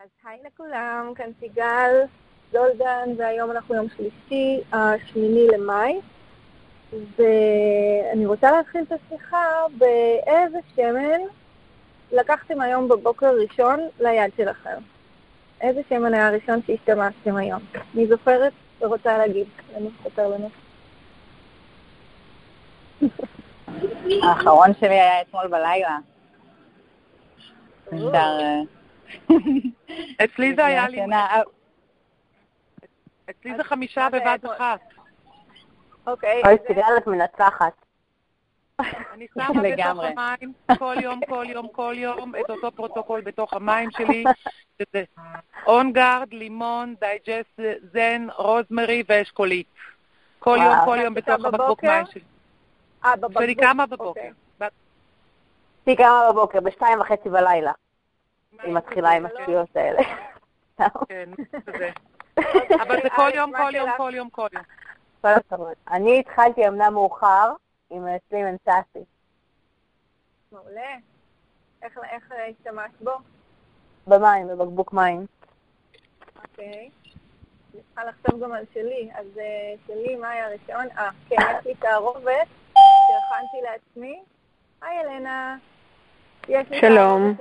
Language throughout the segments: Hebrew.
אז היי לכולם, כאן סיגל זולדן, והיום אנחנו יום שלישי, השמיני למאי, ואני רוצה להתחיל את השיחה באיזה שמן לקחתם היום בבוקר ראשון ליד שלכם. איזה שמן היה הראשון שהשתמשתם היום? אני זוכרת ורוצה להגיד, אני אספר לנו. האחרון שלי היה אתמול בלילה. אצלי זה היה לי... אה, אצלי זה חמישה בבת אחת. אוקיי. אוי, סיגל, את מנצחת. אני שמה בתוך. המים כל יום, כל יום, כל יום את אותו פרוטוקול בתוך המים שלי, שזה On Guard, לימון, DigestZen, רוזמרי ואשכולית. כל יום. כל יום בתוך הבקבוק? מים שלי. אה, בבקבוק. כשאני קמה בבוקר. אוקיי. היא קמה בבוקר, בשתיים וחצי בלילה. היא מתחילה עם השטויות האלה. כן, זה. אבל זה כל יום, כל יום, כל יום, כל יום. כל הכבוד. אני התחלתי אמנם מאוחר עם סלימן סאסי. מעולה. איך איך השתמשת בו? במים, בבקבוק מים. אוקיי. אני צריכה לחשוב גם על שלי. אז אה, שלי, מה היה הראשון? אה, כן, יש לי תערובת שהכנתי לעצמי. היי, אלנה. יש לי שלום.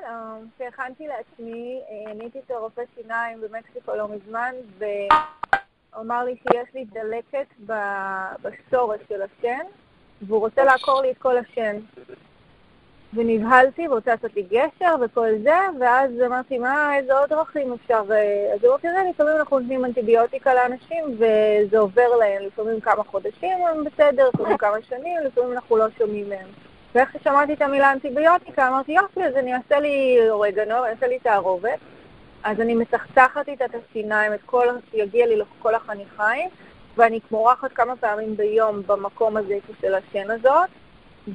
שלום. שהכנתי לעצמי, אה, נהייתי אצל רופא שיניים במקסיקו לא מזמן, והוא אמר לי שיש לי דלקת בשורש של השן, והוא רוצה לעקור לי את כל השן. ונבהלתי ורוצה לעשות לי גשר וכל זה, ואז אמרתי, מה, איזה עוד דרכים אפשר... אה?" אז הוא אמר, תראה, לפעמים אנחנו נותנים אנטיביוטיקה לאנשים וזה עובר להם, לפעמים כמה חודשים הם בסדר, לפעמים כמה שנים, לפעמים אנחנו לא שומעים מהם. ואיך ששמעתי את המילה אנטיביוטיקה, אמרתי, יופי, אז אני אעשה לי אורגנו, אני אעשה לי תערובת. אז אני מצחצחת איתה את השיניים, את כל, שיגיע לי לכל החניכיים, ואני מורחת כמה פעמים ביום במקום הזה של השן הזאת.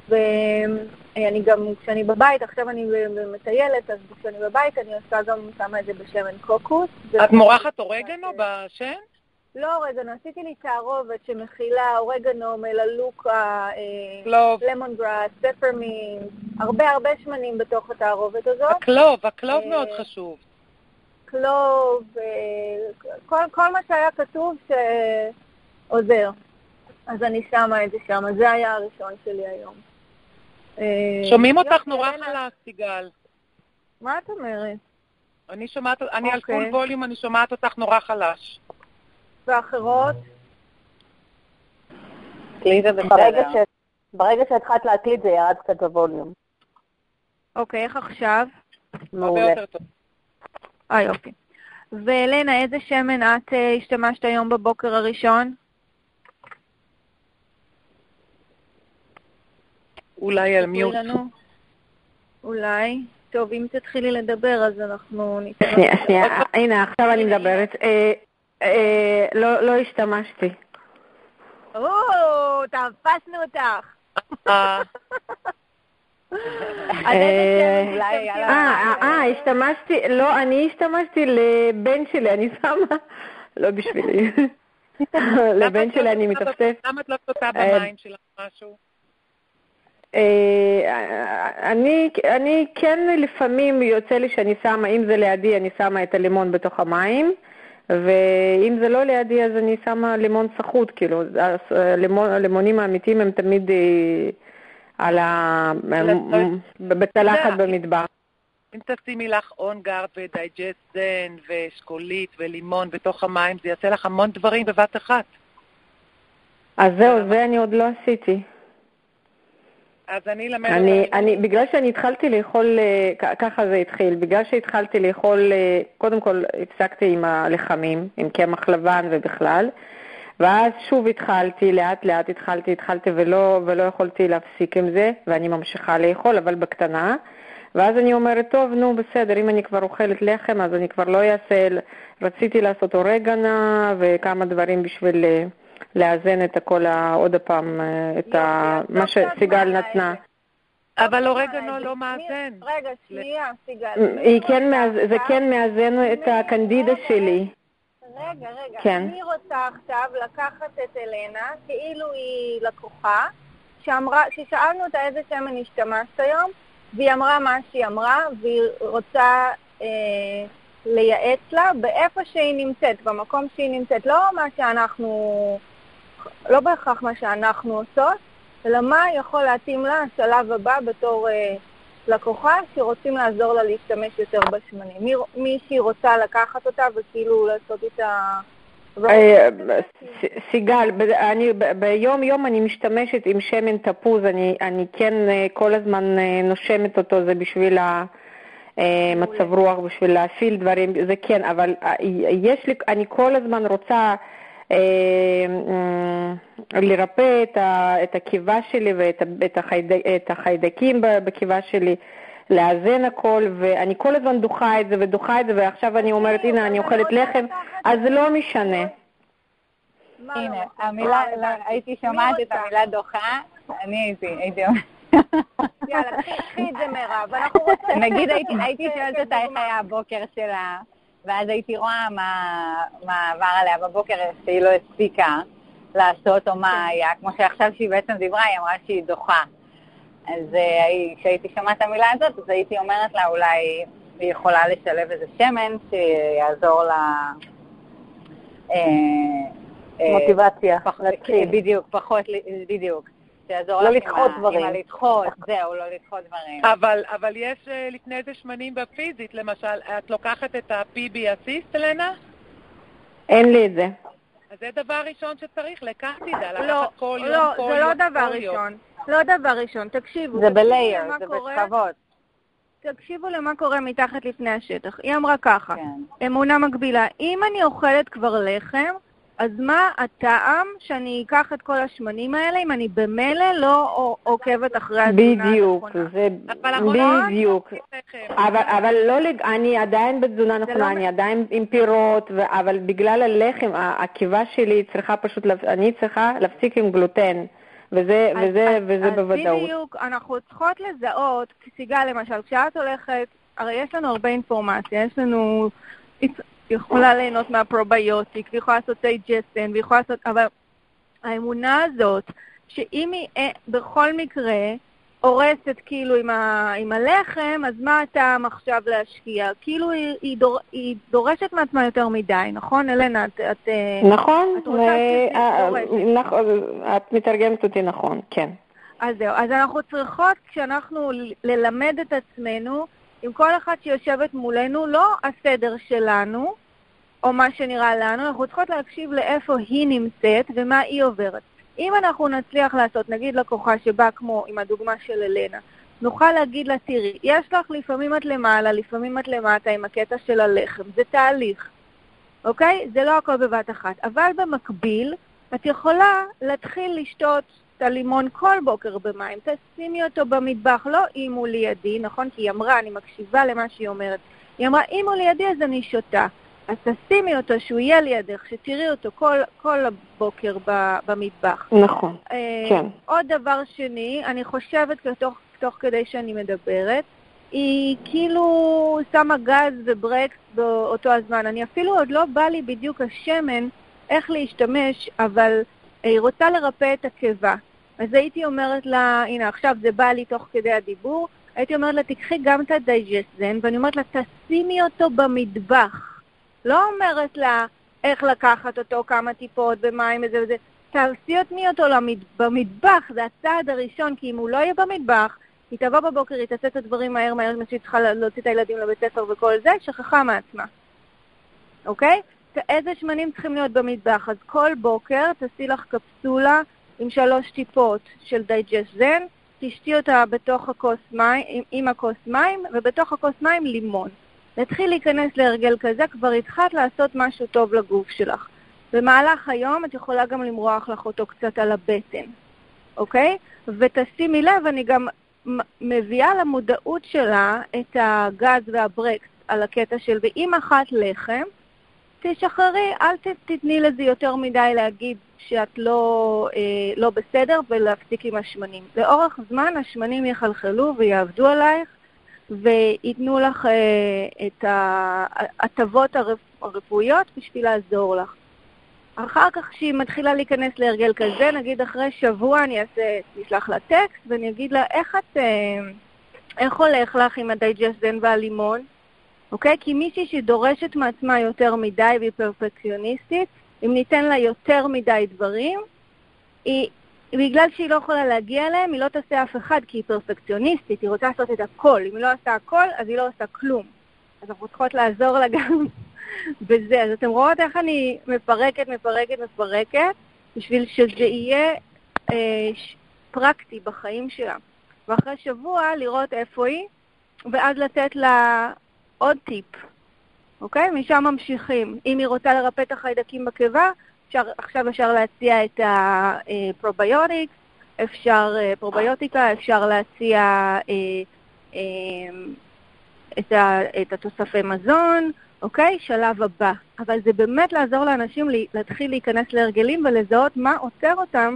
ואני גם, כשאני בבית, עכשיו אני מטיילת, אז כשאני בבית אני עושה גם, שמה את זה בשמן קוקוס. את מורחת אורגנו בשן? לא אורגנו, עשיתי לי תערובת שמכילה אורגנו, מללוקה, קלוב. למון גראס, ספרמין, הרבה הרבה שמנים בתוך התערובת הזאת. הקלוב, הקלוב אה, מאוד חשוב. קלוב, אה, כל, כל מה שהיה כתוב שעוזר. אז אני שמה את זה שם, זה היה הראשון שלי היום. אה, שומעים אותך נורא חלש, סיגל. מה את אומרת? אני שומעת, אני על אוקיי. פול ווליום, אני שומעת אותך נורא חלש. ואחרות? אצלי זה ברגע ש- ברגע שהתחלת להקליט זה ירד קצת בווליום. אוקיי, איך עכשיו? מעולה. אה, יופי. ואלנה, איזה שמן את אה, השתמשת היום בבוקר הראשון? אולי על מיוט. אולי. טוב, אם תתחילי לדבר, אז אנחנו ניתן... שנייה. שנייה, הנה, עכשיו אני מדברת. אה, לא לא השתמשתי. או, תפסנו אותך. אה, אה? אה, השתמשתי, לא, אני השתמשתי לבן שלי, אני שמה, לא בשבילי. לבן את שלי לא אני מטפטף. למה את לא שותה במים שלך משהו? אני, אני כן לפעמים יוצא לי שאני שמה, אם זה לידי אני שמה את הלימון בתוך המים, ואם זה לא לידי אז אני שמה לימון סחוט, כאילו, אז, אה, הלימונים האמיתיים הם תמיד אה, על ה... בצלחת יודע, במטבח. אם תשימי לך On Guard ו DigestZen ואשכולית ולימון בתוך המים, זה יעשה לך המון דברים בבת אחת. אז זהו, זה אני עוד לא עשיתי. אז אני אלמד אני, אותך. אני, בגלל שאני התחלתי לאכול, אה, ככה זה התחיל, בגלל שהתחלתי לאכול, אה, קודם כל הפסקתי עם הלחמים, עם קמח לבן ובכלל, ואז שוב התחלתי, לאט לאט התחלתי, התחלתי ולא, ולא יכולתי להפסיק עם זה, ואני ממשיכה לאכול, אבל בקטנה. ואז אני אומרת, טוב, נו, בסדר, אם אני כבר אוכלת לחם, אז אני כבר לא אעשה, רציתי לעשות אורגנה וכמה דברים בשביל אה, לאזן את הכל, עוד הפעם, אה, את ה, מה לא שסיגל נתנה. אבל לא אורגנו לא זה. מאזן. רגע, שנייה, סיגל. כן, זה כן מאזן את הקנדידה שלי. רגע, רגע. כן. אני רוצה עכשיו לקחת את אלנה, כאילו היא לקוחה, שאמרה, ששאלנו אותה איזה שמן השתמשת היום, והיא אמרה מה שהיא אמרה, והיא רוצה אה, לייעץ לה באיפה שהיא נמצאת, במקום שהיא נמצאת. לא מה שאנחנו, לא בהכרח מה שאנחנו עושות, אלא מה יכול להתאים לה השלב הבא בתור אה, לקוחה שרוצים לעזור לה להשתמש יותר בשמנים. מי, מי שהיא רוצה לקחת אותה וכאילו לעשות איתה... אה, סיגל, אני, ביום יום אני משתמשת עם שמן תפוז, אני, אני כן אה, כל הזמן אה, נושמת אותו, זה בשביל המצב רוח, בשביל להפעיל דברים, זה כן, אבל יש לי, אני כל הזמן רוצה לרפא את הקיבה שלי ואת החיידקים בקיבה שלי. לאזן הכל, ואני כל הזמן דוחה את זה ודוחה את זה, ועכשיו אני אומרת, הנה, אני אוכלת לחם, אז זה לא. משנה. הנה, המילה, הייתי שומעת את המילה דוחה, אני הייתי, הייתי אומרת... יאללה, קחי את זה מירב, אנחנו רוצים... נגיד הייתי שואלת אותה איך היה הבוקר שלה, ואז הייתי רואה מה עבר עליה בבוקר שהיא לא הספיקה לעשות, או מה כן. היה, כמו שעכשיו שהיא בעצם דיברה, היא אמרה שהיא דוחה. אז אה, כשהייתי שומעת את המילה הזאת, אז הייתי אומרת לה, אולי היא יכולה לשלב איזה שמן שיעזור לה... אה, אה, מוטיבציה, להתחיל. בדיוק, פחות, בדיוק. שיעזור לא לדחות דברים. עם הלדחות, זהו, לא לדחות דברים. אבל, אבל יש לפני זה שמנים בפיזית, למשל, את לוקחת את ה-PB אסיסט, אלנה? אין לי את זה. אז זה דבר ראשון שצריך, לקחתי את זה, לקחת כל יום, לא, כל יום, לא, זה לא דבר ראשון. לא דבר ראשון, תקשיבו. זה בלייר, זה בשכבות. תקשיבו למה קורה מתחת לפני השטח. היא אמרה ככה, כן. אמונה מקבילה, אם אני אוכלת כבר לחם, אז מה הטעם שאני אקח את כל השמנים האלה אם אני במילא לא עוקבת אחרי התזונה בדיוק, זה בדיוק. אבל, אבל לא, אני עדיין בתזונה נכונה, לא... אני עדיין עם פירות, ו... אבל בגלל הלחם, הקיבה שלי צריכה פשוט, אני צריכה להפסיק עם גלוטן. וזה, אז, וזה, אז, וזה אז בוודאות. אז בדיוק, אנחנו צריכות לזהות, סיגל למשל, כשאת הולכת, הרי יש לנו הרבה אינפורמציה, יש לנו, היא יכולה ליהנות מה probiotic, והיא יכולה לעשות DigestZen, והיא יכולה לעשות, אבל האמונה הזאת, שאם היא אה, בכל מקרה הורסת כאילו עם, ה, עם הלחם, אז מה הטעם עכשיו להשקיע? כאילו היא, היא, דור, היא דורשת מעצמה יותר מדי, נכון, אלנה? את, את, אה, נכון, את, ו... אה, נכון, את מתרגמת אותי נכון, כן. אז זהו, אז אנחנו צריכות, כשאנחנו ללמד את עצמנו, עם כל אחת שיושבת מולנו, לא הסדר שלנו, או מה שנראה לנו, אנחנו צריכות להקשיב לאיפה היא נמצאת ומה היא עוברת. אם אנחנו נצליח לעשות, נגיד לקוחה שבאה כמו עם הדוגמה של אלנה, נוכל להגיד לה, תראי, יש לך לפעמים את למעלה, לפעמים את למטה עם הקטע של הלחם, זה תהליך, אוקיי? זה לא הכל בבת אחת. אבל במקביל, את יכולה להתחיל לשתות את הלימון כל בוקר במים, תשימי אותו במטבח, לא אם הוא לידי, נכון? כי היא אמרה, אני מקשיבה למה שהיא אומרת. היא אמרה, אם הוא לידי אז אני שותה. אז תשימי אותו, שהוא יהיה לידך, שתראי אותו כל, כל הבוקר ב, במטבח. נכון, אה, כן. עוד דבר שני, אני חושבת תוך, תוך כדי שאני מדברת, היא כאילו שמה גז וברקס באותו הזמן. אני אפילו עוד לא בא לי בדיוק השמן איך להשתמש, אבל היא רוצה לרפא את הקיבה. אז הייתי אומרת לה, הנה עכשיו זה בא לי תוך כדי הדיבור, הייתי אומרת לה, תקחי גם את ה DigestZen, ואני אומרת לה, תשימי אותו במטבח. לא אומרת לה איך לקחת אותו, כמה טיפות במים וזה וזה. תעשי אותו למד... במטבח, זה הצעד הראשון, כי אם הוא לא יהיה במטבח, היא תבוא בבוקר, היא תעשה את הדברים מהר מהר, כמו שהיא צריכה להוציא את הילדים לבית ספר וכל זה, שכחה מעצמה. אוקיי? איזה שמנים צריכים להיות במטבח? אז כל בוקר תעשי לך קפסולה עם שלוש טיפות של DigestZen תשתי אותה בתוך הכוס מים, עם, עם הכוס מים, ובתוך הכוס מים לימון. להתחיל להיכנס להרגל כזה, כבר התחלת לעשות משהו טוב לגוף שלך. במהלך היום את יכולה גם למרוח לך אותו קצת על הבטן, אוקיי? ותשימי לב, אני גם מביאה למודעות שלה את הגז והברקס על הקטע של ואם אחת לחם, תשחררי, אל תתני לזה יותר מדי להגיד שאת לא, אה, לא בסדר ולהפסיק עם השמנים. לאורך זמן השמנים יחלחלו ויעבדו עלייך, וייתנו לך אה, את ההטבות הרפואיות בשביל לעזור לך. אחר כך כשהיא מתחילה להיכנס להרגל כזה, נגיד אחרי שבוע אני אעשה, אשלח לה טקסט ואני אגיד לה, איך את, אה, איך הולך לך עם ה DigestZen והלימון? אוקיי? כי מישהי שדורשת מעצמה יותר מדי והיא פרפקציוניסטית, אם ניתן לה יותר מדי דברים, היא, בגלל שהיא לא יכולה להגיע אליהם, היא לא תעשה אף אחד כי היא פרפקציוניסטית, היא רוצה לעשות את הכל. אם היא לא עושה הכל, אז היא לא עושה כלום. אז אנחנו צריכות לעזור לה גם בזה. אז אתם רואות איך אני מפרקת, מפרקת, מפרקת, בשביל שזה יהיה אה, פרקטי בחיים שלה. ואחרי שבוע לראות איפה היא, ואז לתת לה עוד טיפ, אוקיי? משם ממשיכים. אם היא רוצה לרפא את החיידקים בקיבה, אפשר, עכשיו אפשר להציע את ה probiotics, אפשר, אה, פרוביוטיקה, אפשר להציע אה, אה, את, ה, את התוספי מזון, אוקיי? שלב הבא. אבל זה באמת לעזור לאנשים להתחיל להיכנס להרגלים ולזהות מה עוצר אותם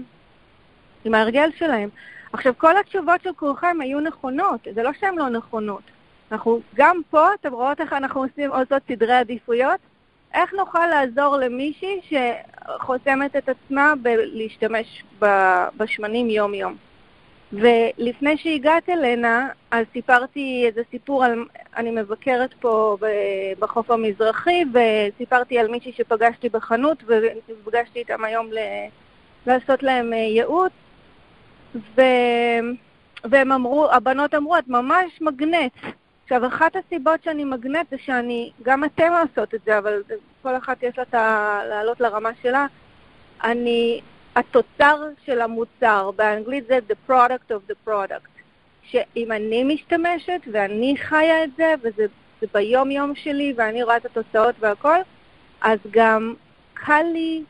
עם ההרגל שלהם. עכשיו, כל התשובות של כולכם היו נכונות, זה לא שהן לא נכונות. אנחנו, גם פה, אתם רואות איך אנחנו עושים עושות סדרי עדיפויות? איך נוכל לעזור למישהי שחוסמת את עצמה בלהשתמש בשמנים יום-יום? ולפני שהגעת אלינה, אז סיפרתי איזה סיפור על... אני מבקרת פה בחוף המזרחי, וסיפרתי על מישהי שפגשתי בחנות, ופגשתי איתם היום ל... לעשות להם אה, ייעוץ, ו... והם אמרו, הבנות אמרו, את ממש מגנט. עכשיו, אחת הסיבות שאני מגנט זה שאני, גם אתם עושות את זה, אבל כל אחת יש לה את ה... לעלות לרמה שלה. אני התוצר של המוצר, באנגלית זה the product of the product. שאם אני משתמשת ואני חיה את זה, וזה זה ביום-יום שלי ואני רואה את התוצאות והכל, אז גם קל לי,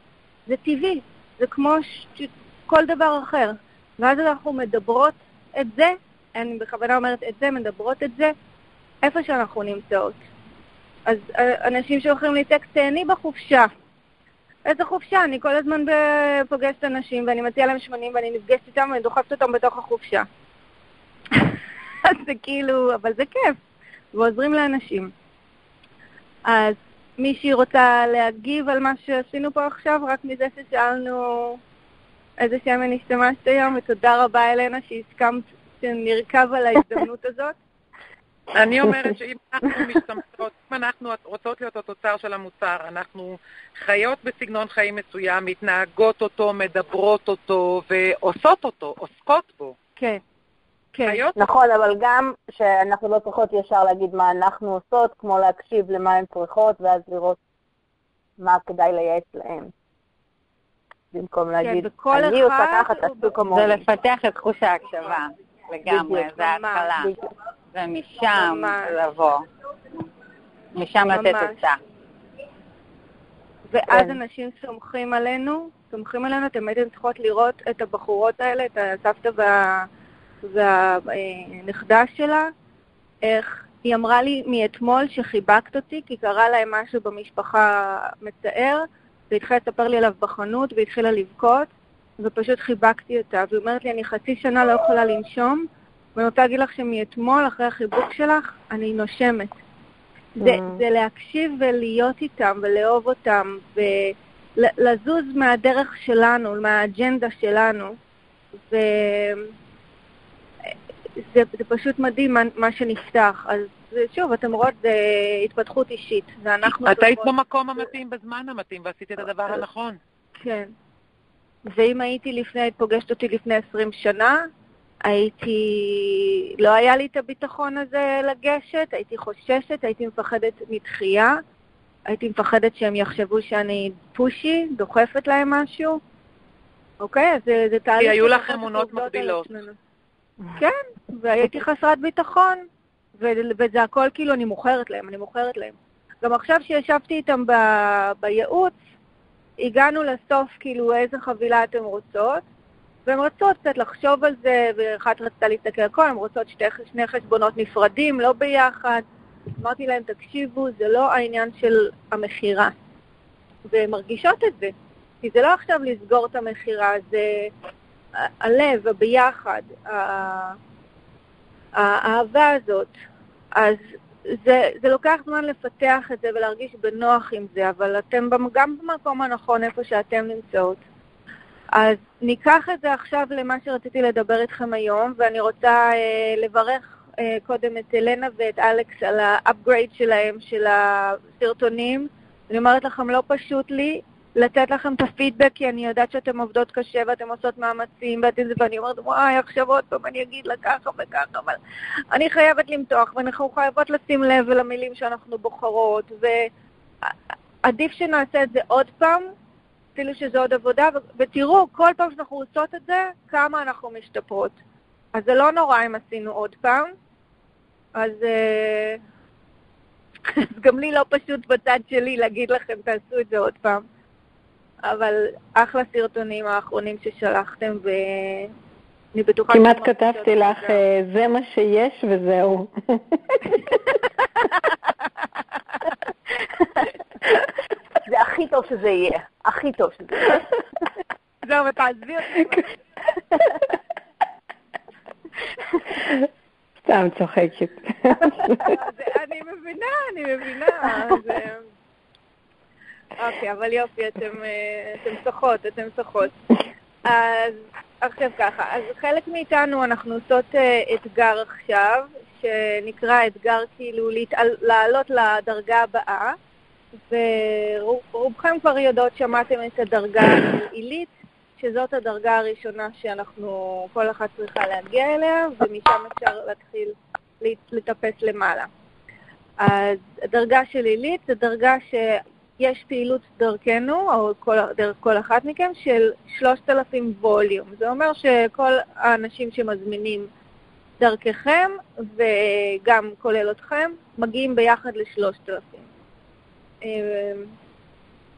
זה טבעי, זה כמו ש... כל דבר אחר. ואז אנחנו מדברות את זה, אני בכוונה אומרת את זה, מדברות את זה, איפה שאנחנו נמצאות. אז אה, אנשים שהולכים לי טקסט, תהני בחופשה. איזה חופשה, אני כל הזמן פוגשת אנשים ואני מציעה להם שמנים ואני נפגשת איתם ואני דוחפת אותם בתוך החופשה. אז זה כאילו, אבל זה כיף, ועוזרים לאנשים. אז מישהי רוצה להגיב על מה שעשינו פה עכשיו, רק מזה ששאלנו איזה שמן השתמשת היום, ותודה רבה אלנה שהסכמת שנרכב על ההזדמנות הזאת. אני אומרת שאם אנחנו משתמשות, אם אנחנו רוצות להיות התוצר של המוצר, אנחנו חיות בסגנון חיים מסוים, מתנהגות אותו, מדברות אותו ועושות אותו, עוסקות בו. כן. כן. נכון, אבל גם שאנחנו לא צריכות ישר להגיד מה אנחנו עושות, כמו להקשיב למה הן צריכות, ואז לראות מה כדאי לייעץ להן. במקום להגיד, כן, אני עושה ככה, תעשו כמוני. זה לפתח את תחוש ההקשבה, לגמרי, זה ההתחלה. ומשם לבוא. משם לתת עצה. ואז כן. אנשים סומכים עלינו, סומכים עלינו, אתם הייתם צריכות לראות את הבחורות האלה, את הסבתא וה... והנכדה שלה, איך היא אמרה לי מאתמול שחיבקת אותי, כי קרה להם משהו במשפחה מצער, והתחילה לספר לי עליו בחנות, והתחילה לבכות, ופשוט חיבקתי אותה. והיא אומרת לי, אני חצי שנה לא יכולה לנשום, ואני רוצה להגיד לך שמאתמול, אחרי החיבוק שלך, אני נושמת. זה, mm. זה להקשיב ולהיות איתם ולאהוב אותם ולזוז מהדרך שלנו, מהאג'נדה שלנו. וזה זה פשוט מדהים מה, מה שנפתח. אז שוב, אתם רואות, זה התפתחות אישית. ואנחנו... את היית במקום המתאים בזמן המתאים ועשית את הדבר הנכון. כן. ואם הייתי לפני, היית פוגשת אותי לפני 20 שנה, הייתי, לא היה לי את הביטחון הזה לגשת, הייתי חוששת, הייתי מפחדת מדחייה, הייתי מפחדת שהם יחשבו שאני פושי, דוחפת להם משהו. אוקיי, אז זה, זה תהליך... כי היו לך אמונות מקבילות. כן, והייתי חסרת ביטחון, וזה הכל כאילו אני מוכרת להם, אני מוכרת להם. גם עכשיו שישבתי איתם ב- בייעוץ, הגענו לסוף כאילו איזה חבילה אתם רוצות, והן רצות קצת לחשוב על זה, ואחת רצתה להסתכל על הכל, הן רוצות שתי, שני חשבונות נפרדים, לא ביחד. אמרתי להם, תקשיבו, זה לא העניין של המכירה. והן מרגישות את זה. כי זה לא עכשיו לסגור את המכירה, זה הלב, הביחד, האהבה הזאת. אז זה, זה לוקח זמן לפתח את זה ולהרגיש בנוח עם זה, אבל אתם גם במקום הנכון, איפה שאתם נמצאות. אז ניקח את זה עכשיו למה שרציתי לדבר איתכם היום, ואני רוצה אה, לברך אה, קודם את אלנה ואת אלכס על ה upgrade שלהם, של הסרטונים. אני אומרת לכם, לא פשוט לי לתת לכם את הפידבק, כי אני יודעת שאתם עובדות קשה ואתם עושות מאמצים, ואתם, ואני אומרת, וואי, עכשיו עוד פעם אני אגיד לה ככה וככה, אבל אני חייבת למתוח, ואנחנו חייבות לשים לב למילים שאנחנו בוחרות, ועדיף שנעשה את זה עוד פעם, אפילו שזו עוד עבודה, ותראו, כל פעם שאנחנו עושות את זה, כמה אנחנו משתפרות. אז זה לא נורא אם עשינו עוד פעם. אז, אה, אז גם לי לא פשוט בצד שלי להגיד לכם, תעשו את זה עוד פעם. אבל אחלה סרטונים האחרונים ששלחתם, ואני בטוחה... כמעט כתבתי לך, אה, זה מה שיש וזהו. זה הכי טוב שזה יהיה. הכי טוב שזה יהיה. זהו, ותעזבי אותי. סתם צוחקת. אני מבינה, אני מבינה. אוקיי, אבל יופי, אתם שחות, אתם שחות. אז עכשיו ככה, אז חלק מאיתנו אנחנו עושות אתגר עכשיו, שנקרא אתגר כאילו לעלות לדרגה הבאה, ורובכם כבר יודעות, שמעתם את הדרגה העילית, שזאת הדרגה הראשונה שאנחנו, כל אחת צריכה להגיע אליה, ומשם אפשר להתחיל לטפס למעלה. אז הדרגה של עילית זו דרגה שיש פעילות דרכנו, או כל, דרך כל אחת מכם, של 3,000 ווליום. זה אומר שכל האנשים שמזמינים דרככם, וגם כולל אתכם, מגיעים ביחד ל-3,000.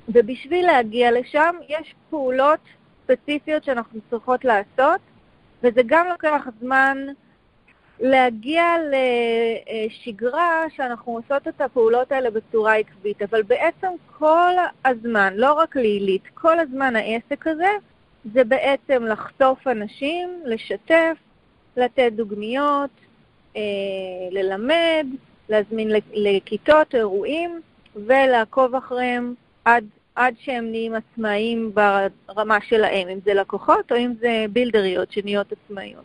ובשביל להגיע לשם יש פעולות ספציפיות שאנחנו צריכות לעשות, וזה גם לוקח זמן להגיע לשגרה שאנחנו עושות את הפעולות האלה בצורה עקבית, אבל בעצם כל הזמן, לא רק לילית, כל הזמן העסק הזה זה בעצם לחשוף אנשים, לשתף, לתת דוגמיות, אה, ללמד, להזמין לכיתות, אירועים, ולעקוב אחריהם עד עד שהם נהיים עצמאיים ברמה שלהם, אם זה לקוחות או אם זה בילדריות שנהיות עצמאיות.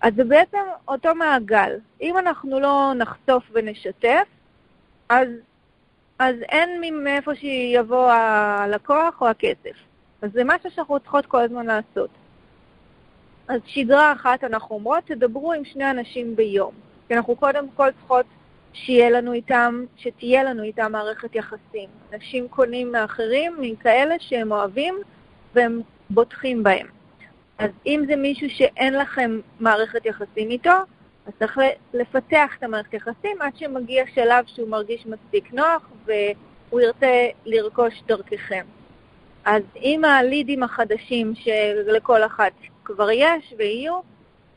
אז זה בעצם אותו מעגל. אם אנחנו לא נחשוף ונשתף, אז, אז אין מאיפה שיבוא הלקוח או הכסף. אז זה משהו שאנחנו צריכות כל הזמן לעשות. אז שגרה אחת אנחנו אומרות, תדברו עם שני אנשים ביום. כי אנחנו קודם כל צריכות שיהיה לנו איתם, שתהיה לנו איתם מערכת יחסים. אנשים קונים מאחרים מכאלה שהם אוהבים והם בוטחים בהם. אז אם זה מישהו שאין לכם מערכת יחסים איתו, אז צריך לפתח את המערכת יחסים עד שמגיע שלב שהוא מרגיש מספיק נוח והוא ירצה לרכוש דרככם. אז עם הלידים החדשים שלכל אחת כבר יש ויהיו,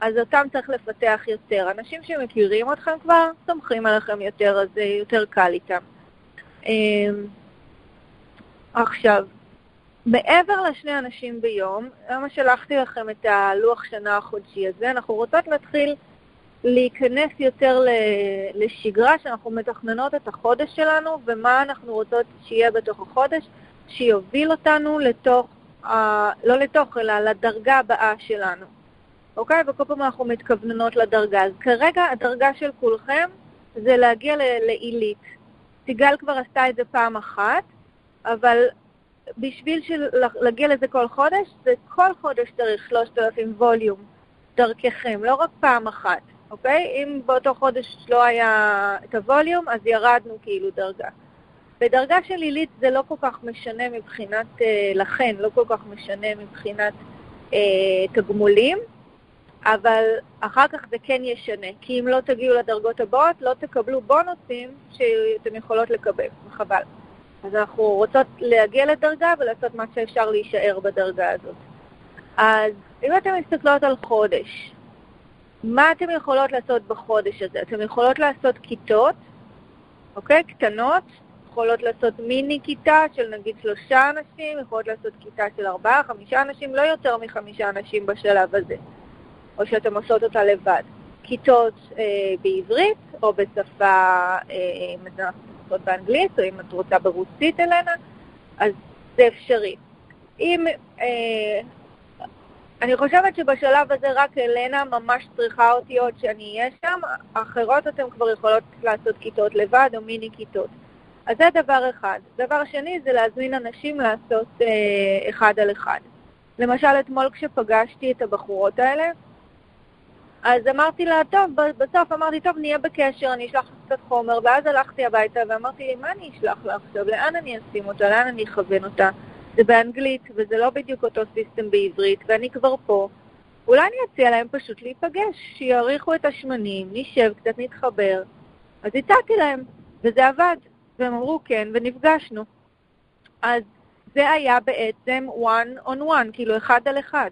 אז אותם צריך לפתח יותר. אנשים שמכירים אתכם כבר, סומכים עליכם יותר, אז זה יותר קל איתם. אמ, עכשיו, מעבר לשני אנשים ביום, למה שלחתי לכם את הלוח שנה החודשי הזה, אנחנו רוצות להתחיל להיכנס יותר לשגרה, שאנחנו מתכננות את החודש שלנו, ומה אנחנו רוצות שיהיה בתוך החודש, שיוביל אותנו לתוך, לא לתוך, אלא לדרגה הבאה שלנו. אוקיי? וכל פעם אנחנו מתכווננות לדרגה. אז כרגע הדרגה של כולכם זה להגיע לעילית. סיגל כבר עשתה את זה פעם אחת, אבל בשביל. להגיע לזה כל חודש, זה כל חודש צריך 3,000 ווליום דרככם, לא רק פעם אחת, אוקיי? אם באותו חודש לא היה את הווליום, אז ירדנו כאילו דרגה. בדרגה של עילית זה לא כל כך משנה מבחינת, אה, לכן, לא כל כך משנה מבחינת אה, תגמולים, אבל אחר כך זה כן ישנה, כי אם לא תגיעו לדרגות הבאות, לא תקבלו בונוסים שאתם יכולות לקבל, וחבל. אז אנחנו רוצות להגיע לדרגה ולעשות מה שאפשר להישאר בדרגה הזאת. אז אם אתן מסתכלות על חודש, מה אתן יכולות לעשות בחודש הזה? אתן יכולות לעשות כיתות, אוקיי? קטנות, יכולות לעשות מיני כיתה של נגיד שלושה אנשים, יכולות לעשות כיתה של ארבעה, חמישה אנשים, לא יותר מחמישה אנשים בשלב הזה. או שאתן עושות אותה לבד. כיתות אה, בעברית או בשפה, אה, אם אתן עושות באנגלית או אם את רוצה ברוסית, אלנה, אז זה אפשרי. אם אה, אני חושבת שבשלב הזה רק אלנה ממש צריכה אותי עוד שאני אהיה שם, אחרות אתן כבר יכולות לעשות כיתות לבד או מיני כיתות. אז זה דבר אחד. דבר שני זה להזמין אנשים לעשות אה, אחד על אחד. למשל, אתמול כשפגשתי את הבחורות האלה, אז אמרתי לה, טוב, בסוף אמרתי, טוב, נהיה בקשר, אני אשלח לך קצת חומר, ואז הלכתי הביתה ואמרתי לי, מה אני אשלח לה עכשיו? לאן אני אשים אותה? לאן אני אכוון אותה? זה באנגלית, וזה לא בדיוק אותו סיסטם בעברית, ואני כבר פה. אולי אני אציע להם פשוט להיפגש, שיעריכו את השמנים, נשב, קצת נתחבר. אז הצעתי להם, וזה עבד, והם אמרו כן, ונפגשנו. אז זה היה בעצם one on one, כאילו אחד על אחד.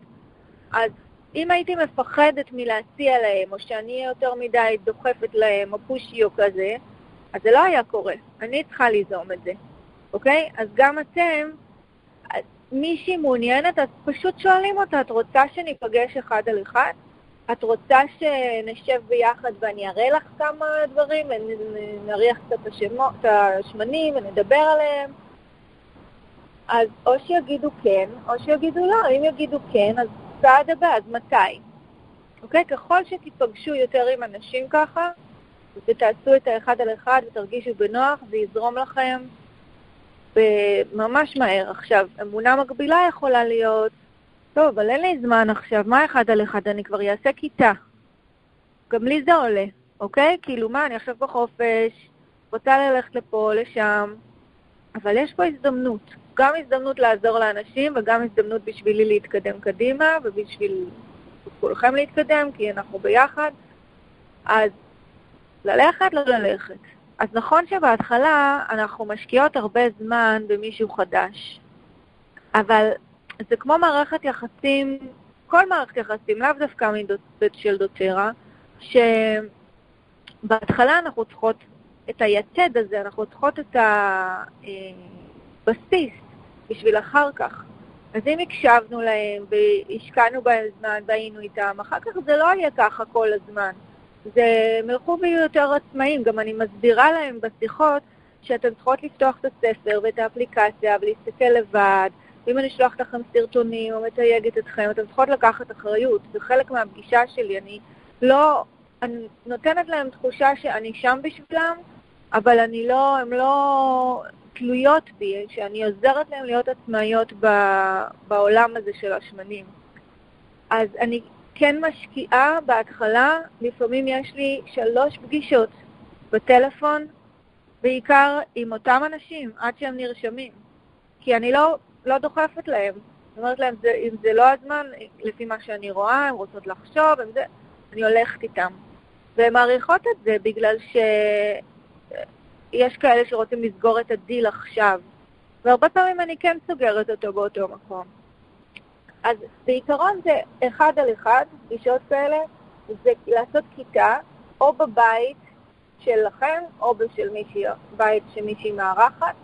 אז אם הייתי מפחדת מלהציע להם, או שאני אהיה יותר מדי דוחפת להם, או פושי או כזה, אז זה לא היה קורה. אני צריכה ליזום את זה, אוקיי? אז גם אתם, מישהי מעוניינת, אז פשוט שואלים אותה, את רוצה שניפגש אחד על אחד? את רוצה שנשב ביחד ואני אראה לך כמה דברים, ונריח קצת את השמנים ונדבר עליהם? אז או שיגידו כן, או שיגידו לא. אם יגידו כן, אז צעד הבא, אז מתי? אוקיי? ככל שתיפגשו יותר עם אנשים ככה, ותעשו את האחד על אחד ותרגישו בנוח, זה יזרום לכם ממש מהר. עכשיו, אמונה מגבילה יכולה להיות, טוב, אבל אין לי זמן עכשיו, מה אחד על אחד? אני כבר אעשה כיתה. גם לי זה עולה, אוקיי? כאילו, מה, אני עכשיו בחופש, רוצה ללכת לפה, לשם, אבל יש פה הזדמנות. גם הזדמנות לעזור לאנשים וגם הזדמנות בשבילי להתקדם קדימה ובשביל כולכם להתקדם, כי אנחנו ביחד. אז ללכת, לא ללכת. אז נכון שבהתחלה אנחנו משקיעות הרבה זמן במישהו חדש, אבל זה כמו מערכת יחסים, כל מערכת יחסים, לאו דווקא של דוטרה, שבהתחלה אנחנו צריכות את היתד הזה, אנחנו צריכות את הבסיס בשביל אחר כך. אז אם הקשבנו להם והשקענו בהם זמן והיינו איתם, אחר כך זה לא יהיה ככה כל הזמן. זה, הם ילכו ויהיו יותר עצמאים. גם אני מסבירה להם בשיחות שאתן צריכות לפתוח את הספר ואת האפליקציה ולהסתכל לבד, ואם אני אשלח לכם סרטונים או מתייגת אתכם, אתן צריכות לקחת אחריות. זה חלק מהפגישה שלי. אני לא... אני נותנת להם תחושה שאני שם בשבילם, אבל אני לא... הם לא... תלויות בי, שאני עוזרת להם להיות עצמאיות בעולם הזה של השמנים. אז אני כן משקיעה בהתחלה, לפעמים יש לי שלוש פגישות בטלפון, בעיקר עם אותם אנשים, עד שהם נרשמים. כי אני לא, לא דוחפת להם. זאת אומרת להם, זה, אם זה לא הזמן, לפי מה שאני רואה, הן רוצות לחשוב, זה, אני הולכת איתם. והן מעריכות את זה בגלל שיש כאלה שרוצים לסגור את הדיל עכשיו. והרבה פעמים אני כן סוגרת אותו באותו מקום. אז בעיקרון זה אחד על אחד, פגישות כאלה, זה לעשות כיתה או בבית שלכם, או בשל מישהי, בית שמישהי מארחת,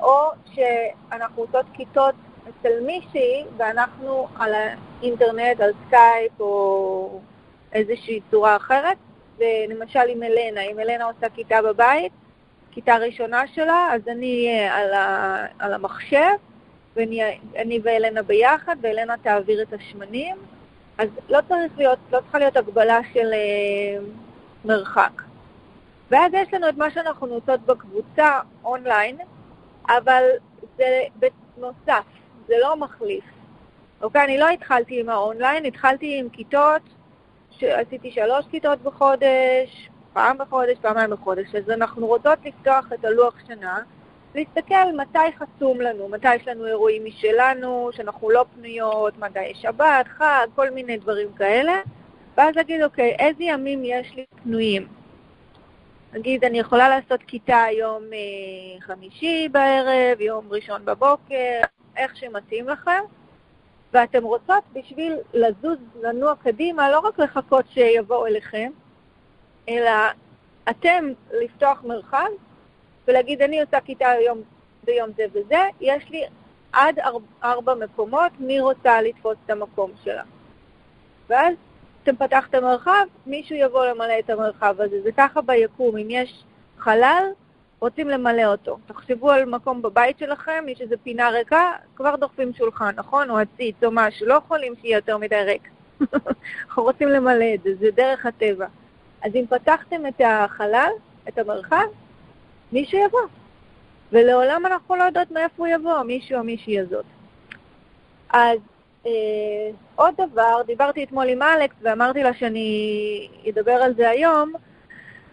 או שאנחנו עושות כיתות אצל מישהי ואנחנו על האינטרנט, על סקייפ או איזושהי צורה אחרת, ולמשל עם אלנה, אם אלנה עושה כיתה בבית, כיתה ראשונה שלה, אז אני אהיה על, על המחשב, ואני ואלנה ביחד, ואלנה תעביר את השמנים, אז לא צריך להיות, לא צריכה להיות הגבלה של אה, מרחק. ואז יש לנו את מה שאנחנו עושות בקבוצה אונליין, אבל זה בנוסף, זה לא מחליף. אוקיי, אני לא התחלתי עם האונליין, התחלתי עם כיתות, שעשיתי שלוש כיתות בחודש, פעם בחודש, פעמיים בחודש, אז אנחנו רוצות לפתוח את הלוח שנה, להסתכל מתי חסום לנו, מתי יש לנו אירועים משלנו, שאנחנו לא פנויות, מתי יש שבת, חג, כל מיני דברים כאלה, ואז להגיד, אוקיי, איזה ימים יש לי פנויים? נגיד, אני יכולה לעשות כיתה יום אה, חמישי בערב, יום ראשון בבוקר, איך שמתאים לכם, ואתם רוצות בשביל לזוז, לנוע קדימה, לא רק לחכות שיבואו אליכם, אלא אתם לפתוח מרחב ולהגיד, אני עושה כיתה היום, ביום זה וזה, יש לי עד ארבע מקומות, מי רוצה לתפוס את המקום שלה. ואז אתם פתחתם מרחב, מישהו יבוא למלא את המרחב הזה. זה ככה ביקום, אם יש חלל, רוצים למלא אותו. תחשבו על מקום בבית שלכם, יש איזו פינה ריקה, כבר דוחפים שולחן, נכון? או עציץ או משהו, לא יכולים שיהיה יותר מדי ריק. אנחנו רוצים למלא את זה, זה דרך הטבע. אז אם פתחתם את החלל, את המרחב, מישהו יבוא. ולעולם אנחנו לא יודעות מאיפה הוא יבוא, מישהו או מישהי הזאת. אז אה, עוד דבר, דיברתי אתמול עם אלכס ואמרתי לה שאני אדבר על זה היום,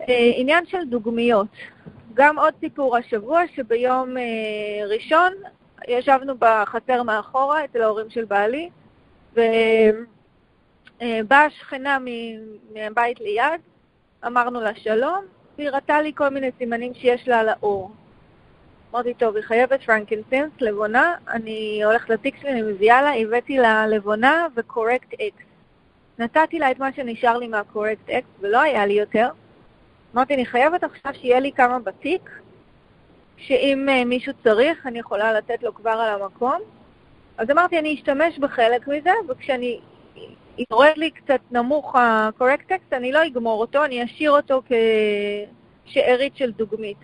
אה, עניין של דוגמיות. גם עוד סיפור השבוע, שביום אה, ראשון ישבנו בחצר מאחורה אצל ההורים של בעלי, ובאה אה, שכנה מהבית ליד, אמרנו לה שלום, והיא הראתה לי כל מיני סימנים שיש לה על האור. אמרתי, טוב, היא חייבת frankincense, לבונה, אני הולכת לתיק שלי, אני מביאה לה, הבאתי לה לבונה ו Correct-X. נתתי לה את מה שנשאר לי מה Correct-X, ולא היה לי יותר. אמרתי, אני חייבת עכשיו שיהיה לי כמה בתיק, שאם אה, מישהו צריך, אני יכולה לתת לו כבר על המקום. אז אמרתי, אני אשתמש בחלק מזה, וכשאני יורד לי קצת נמוך ה-Correct-X, אני לא אגמור אותו, אני אשאיר אותו כשארית של דוגמית,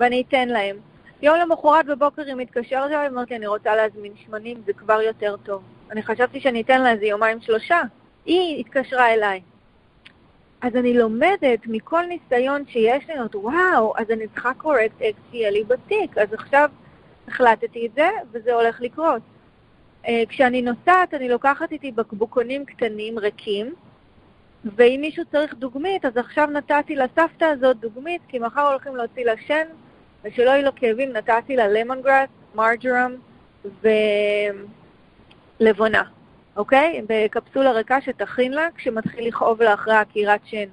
ואני אתן להם. יום למחרת בבוקר היא מתקשרת אליי, אמרתי, אני רוצה להזמין שמנים, זה כבר יותר טוב. אני חשבתי שאני אתן לה איזה יומיים שלושה. היא התקשרה אליי. אז אני לומדת מכל ניסיון שיש לי, אומרת, וואו, אז אני צריכה קורקט אקס שיהיה לי בתיק. אז עכשיו החלטתי את זה, וזה הולך לקרות. Uh, כשאני נוסעת, אני לוקחת איתי בקבוקונים קטנים, ריקים, ואם מישהו צריך דוגמית, אז עכשיו נתתי לסבתא הזאת דוגמית, כי מחר הולכים להוציא לה שן, ושלא יהיו לו כאבים, נתתי לה למון גראס, מרג'רם ולבונה. אוקיי? בקפסולה ריקה שתכין לה כשמתחיל לכאוב לה אחרי עקירת שן.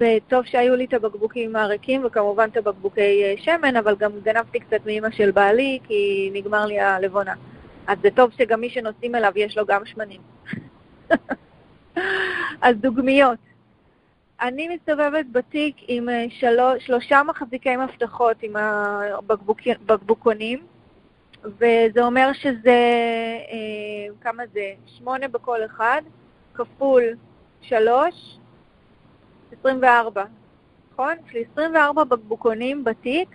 וטוב שהיו לי את הבקבוקים הריקים וכמובן את הבקבוקי אה, שמן, אבל גם גנבתי קצת מאימא של בעלי כי נגמר לי הלבונה. אז זה טוב שגם מי שנוסעים אליו יש לו גם שמנים. אז דוגמיות. אני מסתובבת בתיק עם אה, שלוש, שלושה מחזיקי מפתחות עם הבקבוקונים, וזה אומר שזה, אה, כמה זה? שמונה בכל אחד, כפול שלוש, 24, נכון? יש לי 24 בקבוקונים בתיק,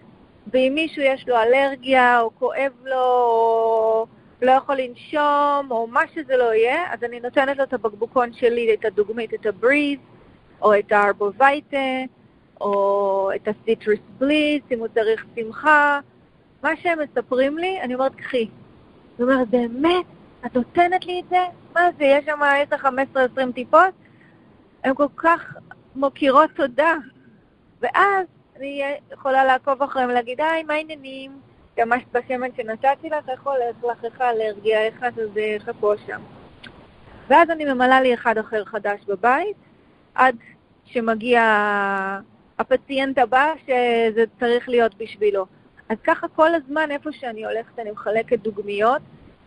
ואם מישהו יש לו אלרגיה, או כואב לו, או לא יכול לנשום, או מה שזה לא יהיה, אז אני נותנת לו את הבקבוקון שלי, את הדוגמית, את הבריז, או את הארבובייטה, או את הסיטרוס בליץ, אם הוא צריך שמחה, מה שהם מספרים לי, אני אומרת, קחי. זאת אומרת, באמת? את נותנת לי את זה? מה זה, יש שם 10, 15, 20 טיפות? הן כל כך מוקירות תודה. ואז אני יכולה לעקוב אחריהם ולהגיד, היי, מה העניינים? השתמשת בשמן שנתתי לך, הולך לך, האלרגיה, איך את זה, איך פה שם. ואז אני ממלאה לי אחד אחר חדש בבית, עד שמגיע הפציינט הבא שזה צריך להיות בשבילו. אז ככה כל הזמן, איפה שאני הולכת, אני מחלקת דוגמיות,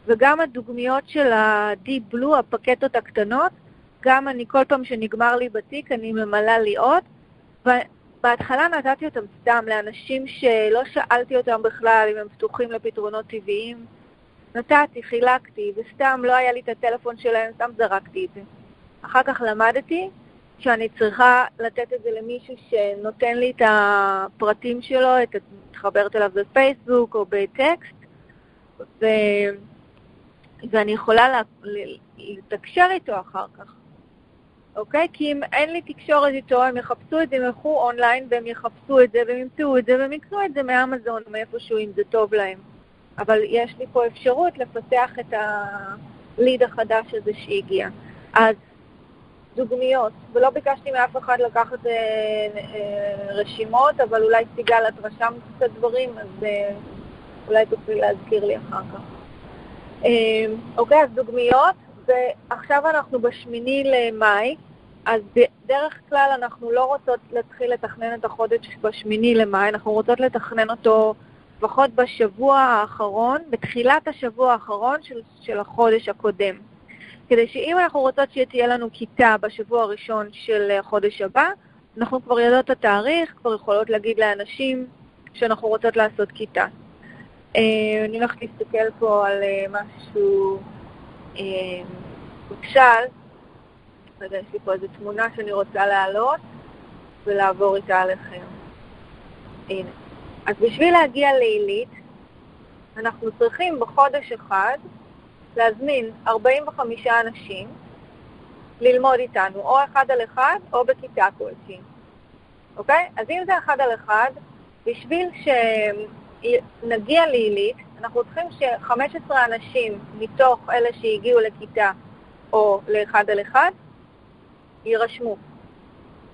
וגם הדוגמיות של ה-Deep Blue, הפקטות הקטנות, גם אני, כל פעם שנגמר לי בתיק, אני ממלאה לי עוד. ובהתחלה נתתי אותם סתם לאנשים שלא שאלתי אותם בכלל אם הם פתוחים לפתרונות טבעיים. נתתי, חילקתי, וסתם לא היה לי את הטלפון שלהם, סתם זרקתי את זה. אחר כך למדתי שאני צריכה לתת את זה למישהו שנותן לי את הפרטים שלו, את, מתחברת אליו בפייסבוק או בטקסט, ו... ואני יכולה לתקשר איתו אחר כך, אוקיי? כי אם אין לי תקשורת איתו, הם יחפשו את זה, הם ילכו אונליין והם יחפשו את זה והם ימצאו את זה והם יקנו את זה מאמזון או מאיפשהו אם זה טוב להם. אבל יש לי פה אפשרות לפתח את הליד החדש הזה שהגיע. אז דוגמיות, ולא ביקשתי מאף אחד לקחת אה, אה, רשימות, אבל אולי סיגל, את רשמת קצת דברים, אז אה, אולי תוכלי להזכיר לי אחר כך. אה, אוקיי, אז דוגמיות, ועכשיו אנחנו בשמיני למאי, אז בדרך כלל אנחנו לא רוצות להתחיל לתכנן את החודש בשמיני למאי, אנחנו רוצות לתכנן אותו לפחות בשבוע האחרון, בתחילת השבוע האחרון של, של החודש הקודם. כדי שאם אנחנו רוצות שתהיה לנו כיתה בשבוע הראשון של החודש הבא, אנחנו כבר יודעות את התאריך, כבר יכולות להגיד לאנשים שאנחנו רוצות לעשות כיתה. אה, אני הולכת להסתכל פה על אה, משהו, למשל, אה, רגע, יש לי פה איזו תמונה שאני רוצה להעלות ולעבור איתה עליכם. הנה. אז בשביל להגיע לעילית, אנחנו צריכים בחודש אחד להזמין 45 אנשים ללמוד איתנו, או אחד על אחד או בכיתה כלשהי. אוקיי? אז אם זה אחד על אחד, בשביל שנגיע לעילית, אנחנו צריכים ש-15 אנשים מתוך אלה שהגיעו לכיתה או לאחד על אחד יירשמו.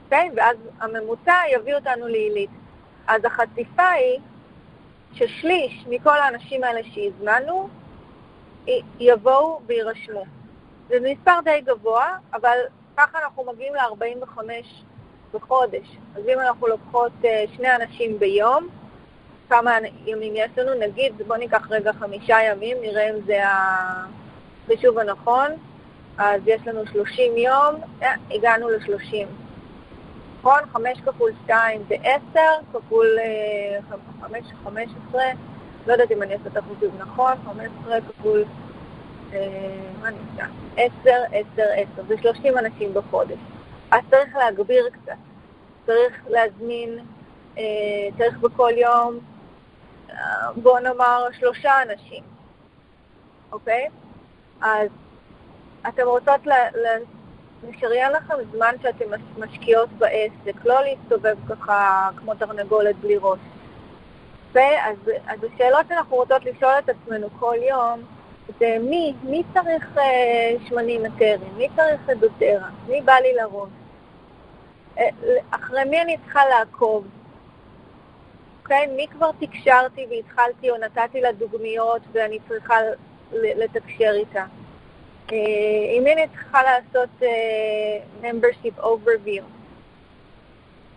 אוקיי? ואז הממוצע יביא אותנו לעילית. אז החשיפה היא ששליש מכל האנשים האלה שהזמנו יבואו ויירשמו. זה מספר די גבוה, אבל ככה אנחנו מגיעים ל-45 בחודש. אז אם אנחנו לוקחות אה, שני אנשים ביום, כמה ימים יש לנו? נגיד, בואו ניקח רגע חמישה ימים, נראה אם זה החישוב הנכון. אז יש לנו 30 יום, אה, הגענו ל-30. נכון? 5 כפול 2 זה 10, כפול 5, אה, 15, לא יודעת אם אני אעשה את החישוב נכון, 15 כפול, אה, מה אני עושה? 10, 10, 10, זה 30 אנשים בחודש. אז צריך להגביר קצת, צריך להזמין, צריך בכל יום, בואו נאמר, שלושה אנשים, אוקיי? אז אתם רוצות לשריין לכם זמן שאתם משקיעות בעסק, לא להסתובב ככה כמו תרנגולת בלי ראש. אז, אז השאלות שאנחנו רוצות לשאול את עצמנו כל יום זה מי, מי צריך אה, שמנים אתרים, מי צריך אדוטרה, מי בא לי לראש, אה, אחרי מי אני צריכה לעקוב, אוקיי? מי כבר תקשרתי והתחלתי או נתתי לה דוגמיות ואני צריכה לתקשר איתה. אה, עם מי אני צריכה לעשות אה, membership overview.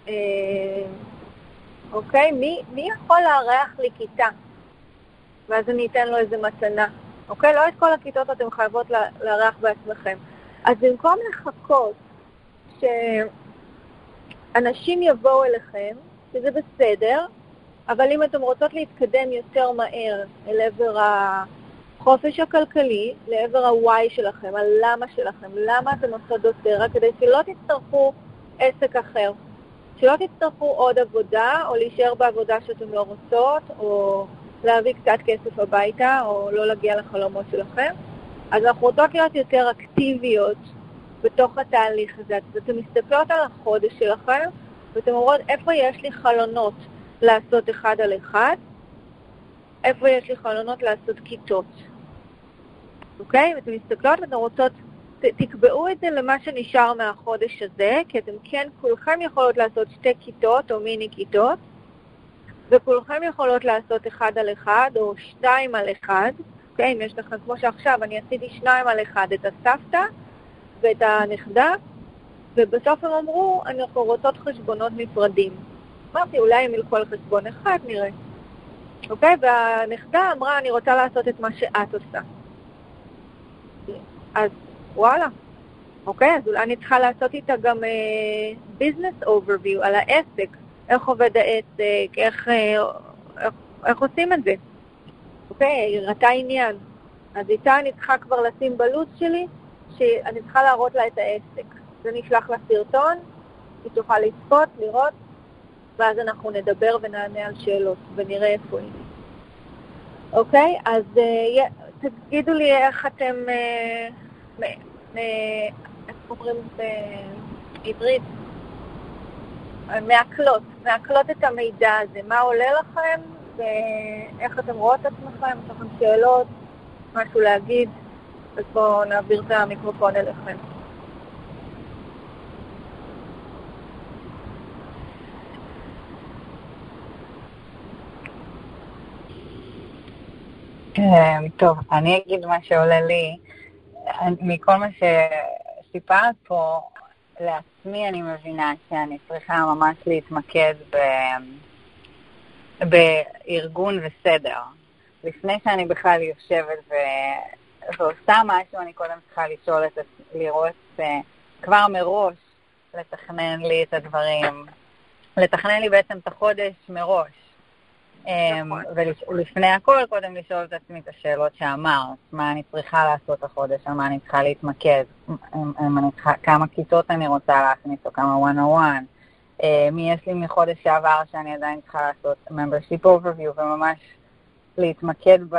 אה, אוקיי? מי, מי יכול לארח לי כיתה? ואז אני אתן לו איזה מתנה. אוקיי? לא את כל הכיתות אתם חייבות לארח בעצמכם. אז במקום לחכות שאנשים יבואו אליכם, שזה בסדר, אבל אם אתם רוצות להתקדם יותר מהר אל עבר. החופש הכלכלי לעבר ה-why שלכם, הלמה שלכם, למה אתם עושות דוטרה, כדי שלא תצטרכו עסק אחר. שלא תצטרכו עוד עבודה, או להישאר בעבודה שאתם לא רוצות, או להביא קצת כסף הביתה, או לא להגיע לחלומות שלכם. אז אנחנו רוצות להיות יותר אקטיביות בתוך התהליך הזה. אז אתן מסתכלות על החודש שלכם, ואתן אומרות, איפה יש לי חלונות לעשות אחד על אחד? איפה יש לי חלונות לעשות כיתות? אוקיי? ואתן מסתכלות ואתן רוצות, ת, תקבעו את זה למה שנשאר מהחודש הזה, כי אתם כן, כולכם יכולות לעשות שתי כיתות או מיני כיתות, וכולכם יכולות לעשות אחד על אחד או שתיים על אחד, אוקיי? אם יש לכם, כמו שעכשיו, אני עשיתי שניים על אחד, את הסבתא ואת הנכדה, ובסוף הם אמרו, אנחנו רוצות חשבונות נפרדים. אמרתי, אולי הם ילכו על חשבון אחד, נראה. אוקיי? והנכדה אמרה, אני רוצה לעשות את מה שאת עושה. אז וואלה, אוקיי, אז אולי אני צריכה לעשות איתה גם business אה, overview על העסק, איך עובד העסק, איך, אה, איך, איך עושים את זה. אוקיי, הראתה עניין. אז איתה אני צריכה כבר לשים בלו"ז שלי, שאני צריכה להראות לה את העסק. זה נשלח לה סרטון, היא תוכל לצפות, לראות, ואז אנחנו נדבר ונענה על שאלות ונראה איפה היא. אוקיי? אז uh, תגידו לי איך אתם, אה, איך אומרים בעברית? מעכלות, מעכלות את המידע הזה. מה עולה לכם ואיך אתם רואות את עצמכם? יש לכם שאלות, משהו להגיד? אז בואו נעביר את המיקרופון אליכם. כן, טוב, אני אגיד מה שעולה לי. מכל מה שסיפרת פה, לעצמי אני מבינה שאני צריכה ממש להתמקד ב... בארגון וסדר. לפני שאני בכלל יושבת ו... ועושה משהו, אני קודם צריכה לשאול את, לראות אה, כבר מראש, לתכנן לי את הדברים, לתכנן לי בעצם את החודש מראש. נכון. ולפני הכל, קודם לשאול את עצמי את השאלות שאמרת, מה אני צריכה לעשות החודש, על מה אני צריכה להתמקד, כמה כיתות אני רוצה להכניס, או כמה one on one, אה, מי יש לי מחודש שעבר שאני עדיין צריכה לעשות membership overview וממש להתמקד ב,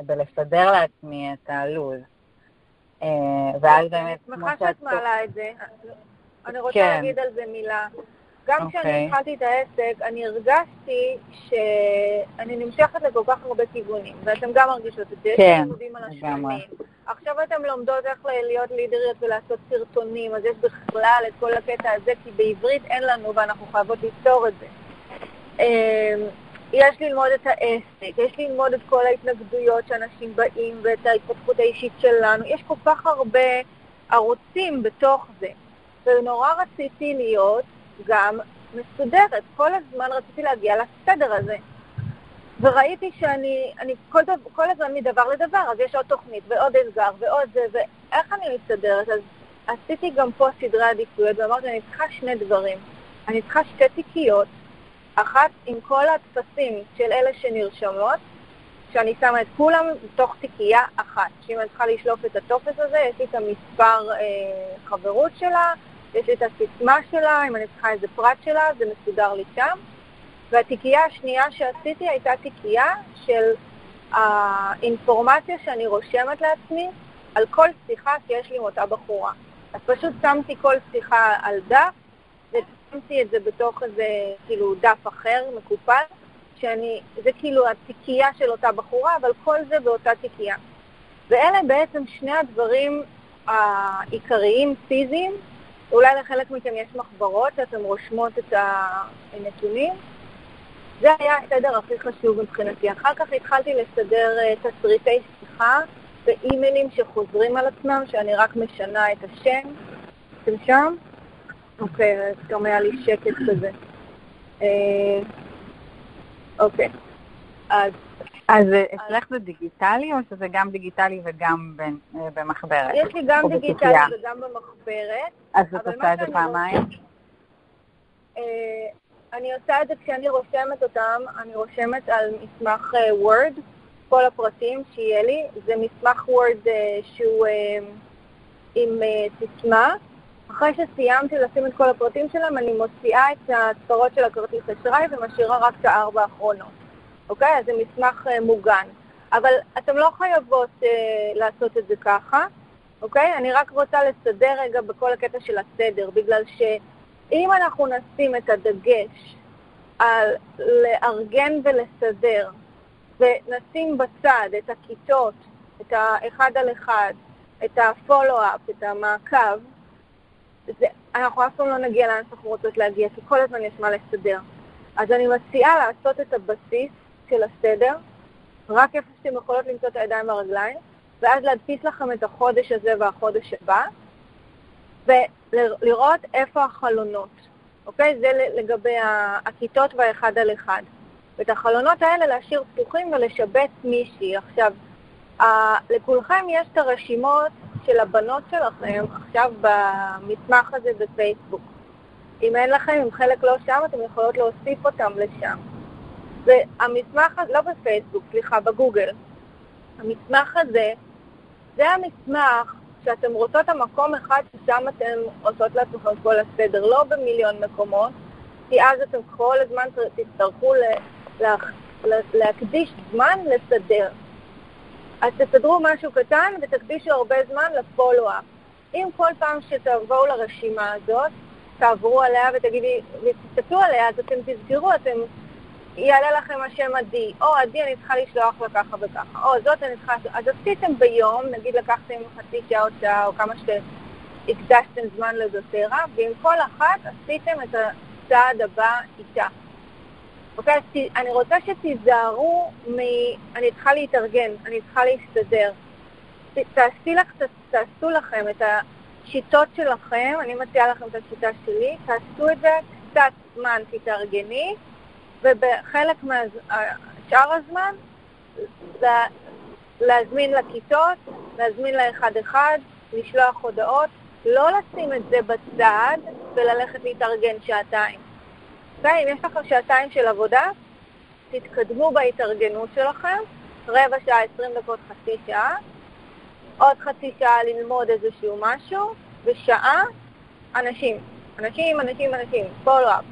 בלסדר לעצמי את הלו"ז. אה, ואז באמת, כמו שאת... אני שמחה שאת מעלה את זה. אני רוצה כן. להגיד על זה מילה. גם okay. כשאני אוקיי. התחלתי את העסק, אני הרגשתי שאני נמשכת לכל כך הרבה כיוונים, ואתם גם מרגישות את זה, כן, יש לימודים על השלמים. עכשיו אתם לומדות איך להיות לידריות ולעשות סרטונים, אז יש בכלל את כל הקטע הזה, כי בעברית אין לנו ואנחנו חייבות לפתור את זה. אמ, יש ללמוד את העסק, יש ללמוד את כל ההתנגדויות שאנשים באים ואת ההתפתחות האישית שלנו. יש כל כך הרבה ערוצים בתוך זה. ונורא רציתי להיות גם מסודרת. כל הזמן רציתי להגיע לסדר הזה. וראיתי שאני אני כל, דבר, כל הזמן מדבר לדבר, אז יש עוד תוכנית ועוד אתגר ועוד זה, ואיך אני מסתדרת? אז עשיתי גם פה סדרי עדיפויות ואמרתי, אני צריכה שני דברים. אני צריכה שתי תיקיות, אחת עם כל הטפסים של אלה שנרשמות, שאני שמה את כולם בתוך תיקייה אחת. שאם אני צריכה לשלוף את הטופס הזה, יש לי את המספר אה, חברות שלה, יש לי את הסיסמה שלה, אם אני צריכה איזה פרט שלה, זה מסודר לי שם. והתיקייה השנייה שעשיתי הייתה תיקייה של האינפורמציה שאני רושמת לעצמי על כל שיחה שיש לי עם אותה בחורה. אז פשוט שמתי כל שיחה על דף, ושמתי את זה בתוך איזה, כאילו, דף אחר, מקופל, שאני, זה כאילו התיקייה של אותה בחורה, אבל כל זה באותה תיקייה. ואלה בעצם שני הדברים העיקריים, פיזיים, אולי לחלק מכם יש מחברות שאתם רושמות את הנתונים. זה היה הסדר הכי חשוב מבחינתי. אחר כך התחלתי לסדר uh, תסריטי שיחה ואימיילים שחוזרים על עצמם, שאני רק משנה את השם. אתם שם? אוקיי, פתאום היה לי שקט כזה. אה, אוקיי, אז אז אצלך זה דיגיטלי, או שזה גם דיגיטלי וגם אה, במחברת? יש לי גם דיגיטלי וגם במחברת. אז את עושה את זה פעמיים? אה, אני עושה את זה כשאני רושמת אותם, אני רושמת על מסמך וורד, אה, כל הפרטים שיהיה לי. זה מסמך וורד שהוא עם סיסמה. אחרי שסיימתי לשים את כל הפרטים שלהם, אני מוציאה את הספרות של הכרטיס אשראי ומשאירה רק את הארבע האחרונות. אוקיי? אז זה מסמך uh, מוגן. אבל אתן לא חייבות uh, לעשות את זה ככה, אוקיי? אני רק רוצה לסדר רגע בכל הקטע של הסדר, בגלל שאם אנחנו נשים את הדגש על לארגן ולסדר, ונשים בצד את הכיתות, את האחד על אחד, את הפולו-אפ, את המעקב, זה, אנחנו אף פעם לא נגיע לאן שאנחנו רוצות להגיע, כי כל הזמן יש מה לסדר. אז אני מציעה לעשות את הבסיס של הסדר, רק איפה שאתם יכולות למצוא את הידיים והרגליים, ואז להדפיס לכם את החודש הזה והחודש הבא, ולראות איפה החלונות, אוקיי? זה לגבי הכיתות והאחד על אחד. ואת החלונות האלה להשאיר פתוחים ולשבץ מישהי. עכשיו, לכולכם יש את הרשימות של הבנות שלכם עכשיו במסמך הזה בפייסבוק. אם אין לכם, אם חלק לא שם, אתם יכולות להוסיף אותם לשם. והמסמך הזה, לא בפייסבוק, סליחה, בגוגל, המסמך הזה, זה המסמך שאתם רוצות המקום אחד ששם אתם עושות לעצמכם כל הסדר, לא במיליון מקומות, כי אז אתם כל הזמן תצטרכו לה, לה, להקדיש זמן לסדר. אז תסדרו משהו קטן ותקדישו הרבה זמן לפולו-אפ. אם כל פעם שתבואו לרשימה הזאת, תעברו עליה ותגידי, ותסתכלו עליה, אז אתם תזכרו, אתם יעלה לכם השם עדי, או עדי אני צריכה לשלוח לה ככה וככה, או זאת אני צריכה... אז עשיתם ביום, נגיד לקחתם חצי שעה או שעה, או כמה שהקדשתם זמן לזוטרה, ועם כל אחת עשיתם את הצעד הבא איתה. אוקיי, אז אני רוצה שתיזהרו מ... אני צריכה להתארגן, אני צריכה להסתדר. תעשי לך, תעשו לכם את השיטות שלכם, אני מציעה לכם את השיטה שלי, תעשו את זה קצת זמן, תתארגני, ובחלק משאר הזמן להזמין לכיתות, להזמין לאחד-אחד, לשלוח הודעות, לא לשים את זה בצד וללכת להתארגן שעתיים. אוקיי? אם יש לכם שעתיים של עבודה, תתקדמו בהתארגנות שלכם, רבע שעה, עשרים דקות, חצי שעה, עוד חצי שעה ללמוד איזשהו משהו, ושעה, אנשים. אנשים, אנשים, אנשים, פולו-אפ.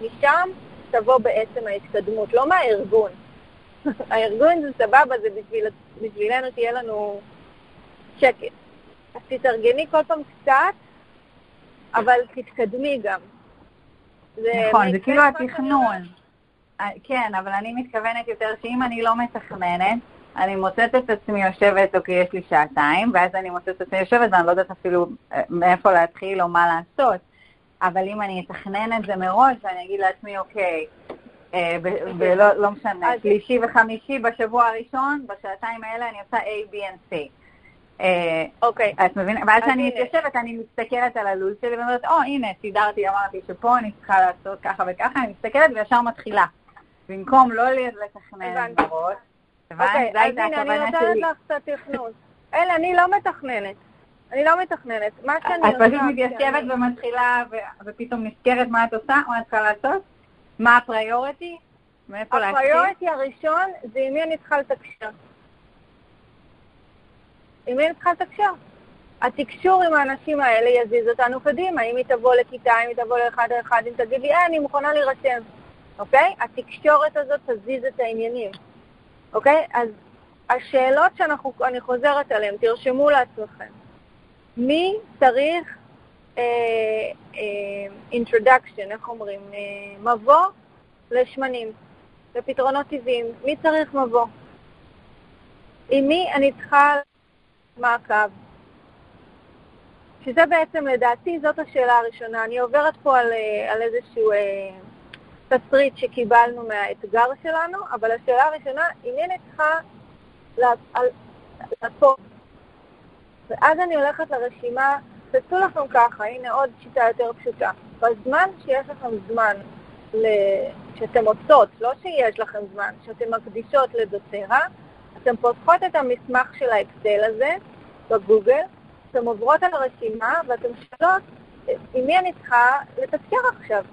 משם תבוא בעצם ההתקדמות, לא מהארגון. הארגון זה סבבה, זה בשביל, בשבילנו תהיה לנו שקט. אז תתארגני כל פעם קצת, אבל תתקדמי גם. נכון, זה כאילו התכנון. אה, כן, אבל אני מתכוונת יותר שאם אני לא מתכננת, אני מוצאת את עצמי יושבת, אוקיי, יש לי שעתיים, ואז אני מוצאת את עצמי יושבת ואני לא יודעת אפילו אה, מאיפה להתחיל או מה לעשות. אבל אם אני אתכנן את זה מראש ואני אגיד לעצמי, אוקיי, אה, ולא לא משנה, שלישי וחמישי בשבוע הראשון, בשעתיים האלה אני עושה A, B and C. אה, אוקיי. את מבינה? ואז כשאני מתיישבת, אני מסתכלת על הלו"ז שלי ואומרת, או, הנה, סידרתי, אמרתי שפה אני צריכה לעשות ככה וככה, אני מסתכלת וישר מתחילה. במקום לא לתכנן בראש. אוקיי, אז הנה, אני נותנת לך את התכנון. אלה, אני לא מתכננת. אני לא מתכננת. מה שאני עושה... את פשוט מתיישבת ומתחילה, ופתאום נזכרת מה את עושה, מה את צריכה לעשות? מה הפריוריטי? מאיפה להתחיל? הפריוריטי הראשון זה עם מי אני צריכה לתקשר. עם מי אני צריכה לתקשר? התקשור עם האנשים האלה יזיז אותנו קדימה. אם היא תבוא לכיתה, אם היא תבוא לאחד על אחד, אם תגיד לי, אה, אני מוכנה להירשם, אוקיי? התקשורת הזאת תזיז את העניינים, אוקיי? אז השאלות שאני חוזרת עליהן, תרשמו לעצמכם. מי צריך אה, אה, introduction, איך אומרים? אה, מבוא לשמנים, לפתרונות טבעיים. מי צריך מבוא? עם מי אני צריכה מעקב? שזה בעצם, לדעתי, זאת השאלה הראשונה. אני עוברת פה על, על איזשהו אה, תסריט שקיבלנו מהאתגר שלנו, אבל השאלה הראשונה, עם מי אני צריכה לעשות? ואז אני הולכת לרשימה, תעשו לכם ככה, הנה עוד שיטה יותר פשוטה. בזמן שיש לכם זמן, שאתם עושות, לא שיש לכם זמן, שאתם מקדישות לדוטרה, אתן פותחות את המסמך של האקסל הזה בגוגל, אתן עוברות על הרשימה ואתן שואלות עם מי אני צריכה לתזכר עכשיו.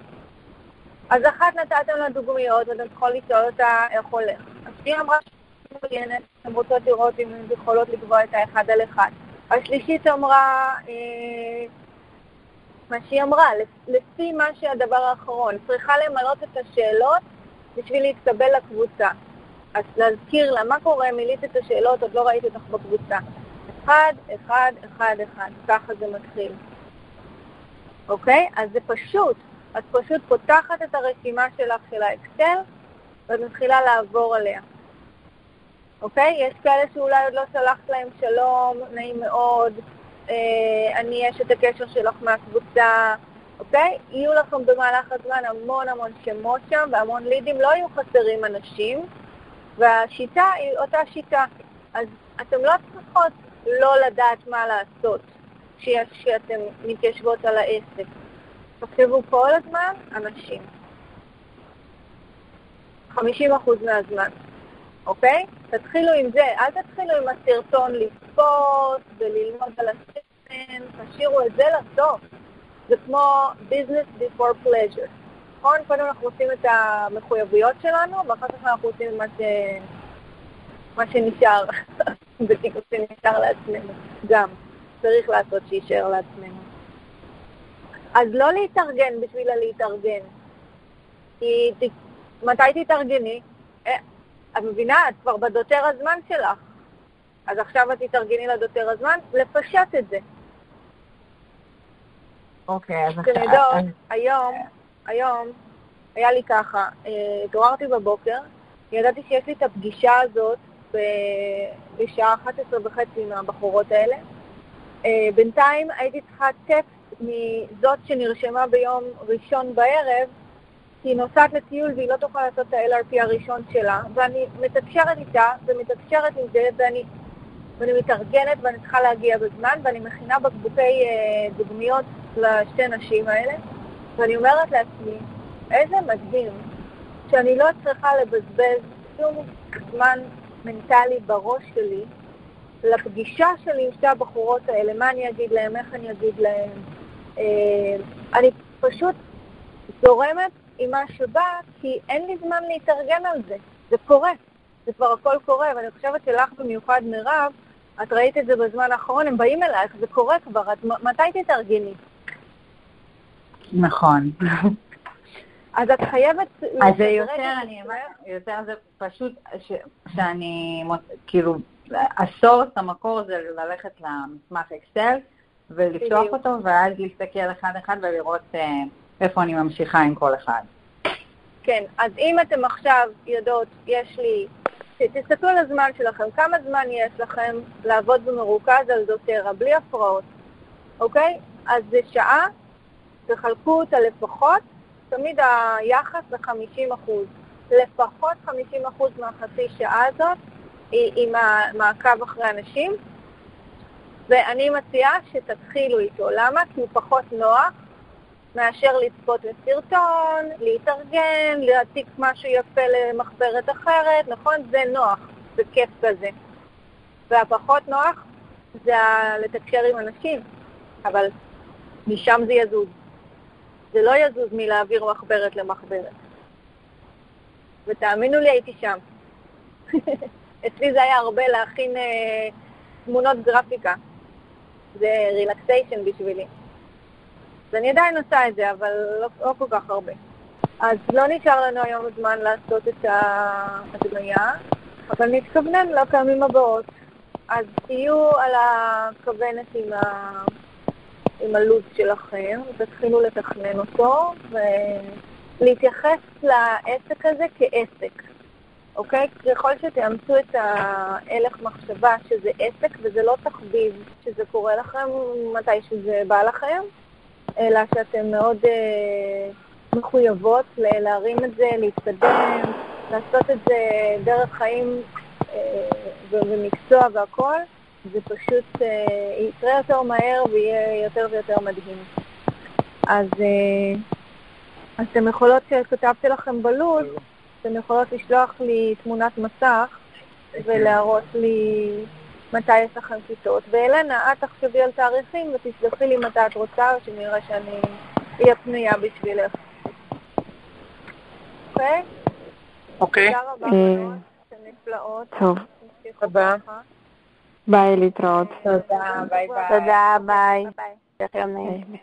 אז אחת נתתם לה דוגמיות ואתן צריכות לשאול אותה איך הולך. אז היא אמרה שהיא מעוניינת, אתן רוצות לראות אם הן יכולות לקבוע את האחד על אחד. השלישית אמרה אה, מה שהיא אמרה, לפי מה שהדבר האחרון, צריכה למלות את השאלות בשביל להתקבל לקבוצה. אז להזכיר לה, מה קורה, מילאת את השאלות, עוד לא ראיתי אותך בקבוצה. אחד, אחד, אחד, אחד, ככה זה מתחיל. אוקיי? אז זה פשוט. את פשוט פותחת את הרשימה שלך של האקסל ואת מתחילה לעבור עליה. אוקיי? יש כאלה שאולי עוד לא שלחת להם שלום, נעים מאוד, אה, אני אשת הקשר שלך מהקבוצה, אוקיי? יהיו לכם במהלך הזמן המון המון שמות שם והמון לידים, לא יהיו חסרים אנשים, והשיטה היא אותה שיטה. אז אתם לא צריכות לא לדעת מה לעשות כשאתם מתיישבות על העסק. תחשבו כל הזמן אנשים. 50% מהזמן. אוקיי? תתחילו עם זה, אל תתחילו עם הסרטון לצפות וללמוד על הסרטון, תשאירו את זה לסוף. זה כמו business before pleasure. נכון? קודם אנחנו עושים את המחויבויות שלנו, ואחר כך אנחנו עושים מה, ש... מה שנשאר, בתיקון שנשאר לעצמנו. גם, צריך לעשות שיישאר לעצמנו. אז לא להתארגן בשביל להתארגן. כי מתי תתארגני? אה, את מבינה? את כבר בדוטר הזמן שלך. אז עכשיו את תתארגני לדוטר הזמן, לפשט את זה. אוקיי, אז עכשיו... יודעות, היום, היום, היה לי ככה, אה, התעוררתי בבוקר, ידעתי שיש לי את הפגישה הזאת בשעה 11 וחצי עם הבחורות האלה. אה, בינתיים הייתי צריכה טקסט מזאת שנרשמה ביום ראשון בערב, היא נוסעת לטיול והיא לא תוכל לעשות את ה-LRP הראשון שלה, ואני מתקשרת איתה ומתקשרת עם זה, ואני, ואני מתארגנת ואני צריכה להגיע בזמן, ואני מכינה בקבוקי אה, דוגמיות לשתי נשים האלה, ואני אומרת לעצמי, איזה מדהים שאני לא צריכה לבזבז שום זמן מנטלי בראש שלי לפגישה שלי עם שתי הבחורות האלה, מה אני אגיד להם, איך אני אגיד להם. אה, אני פשוט זורמת עם מה שבא, כי אין לי זמן להתארגן על זה. זה קורה. זה כבר הכל קורה, ואני חושבת שלך במיוחד, מירב, את ראית את זה בזמן האחרון, הם באים אלייך, זה קורה כבר, את, מתי תתארגני? נכון. אז את חייבת... אז זה יותר, אני אומרת, יותר זה פשוט ש- שאני, כאילו, הסורס, המקור זה ללכת למסמך אקסל ולפתוח. אותו, ואז להסתכל אחד-אחד ולראות אה, איפה אני ממשיכה עם כל אחד. כן, אז אם אתם עכשיו יודעות, יש לי... תסתכלו על הזמן שלכם, כמה זמן יש לכם לעבוד במרוכז על דוטרה, בלי הפרעות, אוקיי? אז זה שעה, תחלקו אותה לפחות, תמיד היחס זה 50 אחוז. לפחות 50 אחוז מהחצי שעה הזאת היא עם המעקב אחרי אנשים, ואני מציעה שתתחילו איתו. למה? כי הוא פחות נוח מאשר לצפות בסרטון, להתארגן, להעתיק משהו יפה למחברת אחרת, נכון? זה נוח, זה כיף כזה. והפחות נוח זה לתקשר עם אנשים, אבל משם זה יזוז. זה לא יזוז מלהעביר מחברת למחברת. ותאמינו לי, הייתי שם. אצלי זה היה הרבה להכין אה, תמונות גרפיקה. זה רילקסיישן בשבילי. אז אני עדיין עושה את זה, אבל לא, לא כל כך הרבה. אז לא נשאר לנו היום זמן לעשות את ההדמיה, אבל נתכוונן לפעמים הבאות. אז תהיו על הכוונת עם, ה... עם הלו"ז שלכם, ותתחילו לתכנן אותו, ולהתייחס לעסק הזה כעסק. אוקיי? ככל שתאמצו את ההלך מחשבה שזה עסק וזה לא תחביב, שזה קורה לכם מתי שזה בא לכם, אלא שאתם מאוד אה, מחויבות להרים את זה, להתקדם, לעשות את זה דרך חיים אה, ומקצוע והכל, זה פשוט אה, יקרה יותר מהר ויהיה יותר ויותר מדהים. אז אה, אתם יכולות, שכתבתי לכם בלו"ז, אתן יכולות לשלוח לי תמונת מסך ולהראות לי מתי יש לכם כיתות. ואלנה, את תחשבי על תאריכים ותשלחי לי מתי את רוצה, או שנראה שאני אהיה פנויה בשבילך. אוקיי? אוקיי. תודה רבה, אה, בנות. אתן נפלאות. טוב, תודה. ביי להתראות. תודה, ביי ביי. תודה. ביי ביי.